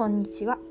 こんにちは。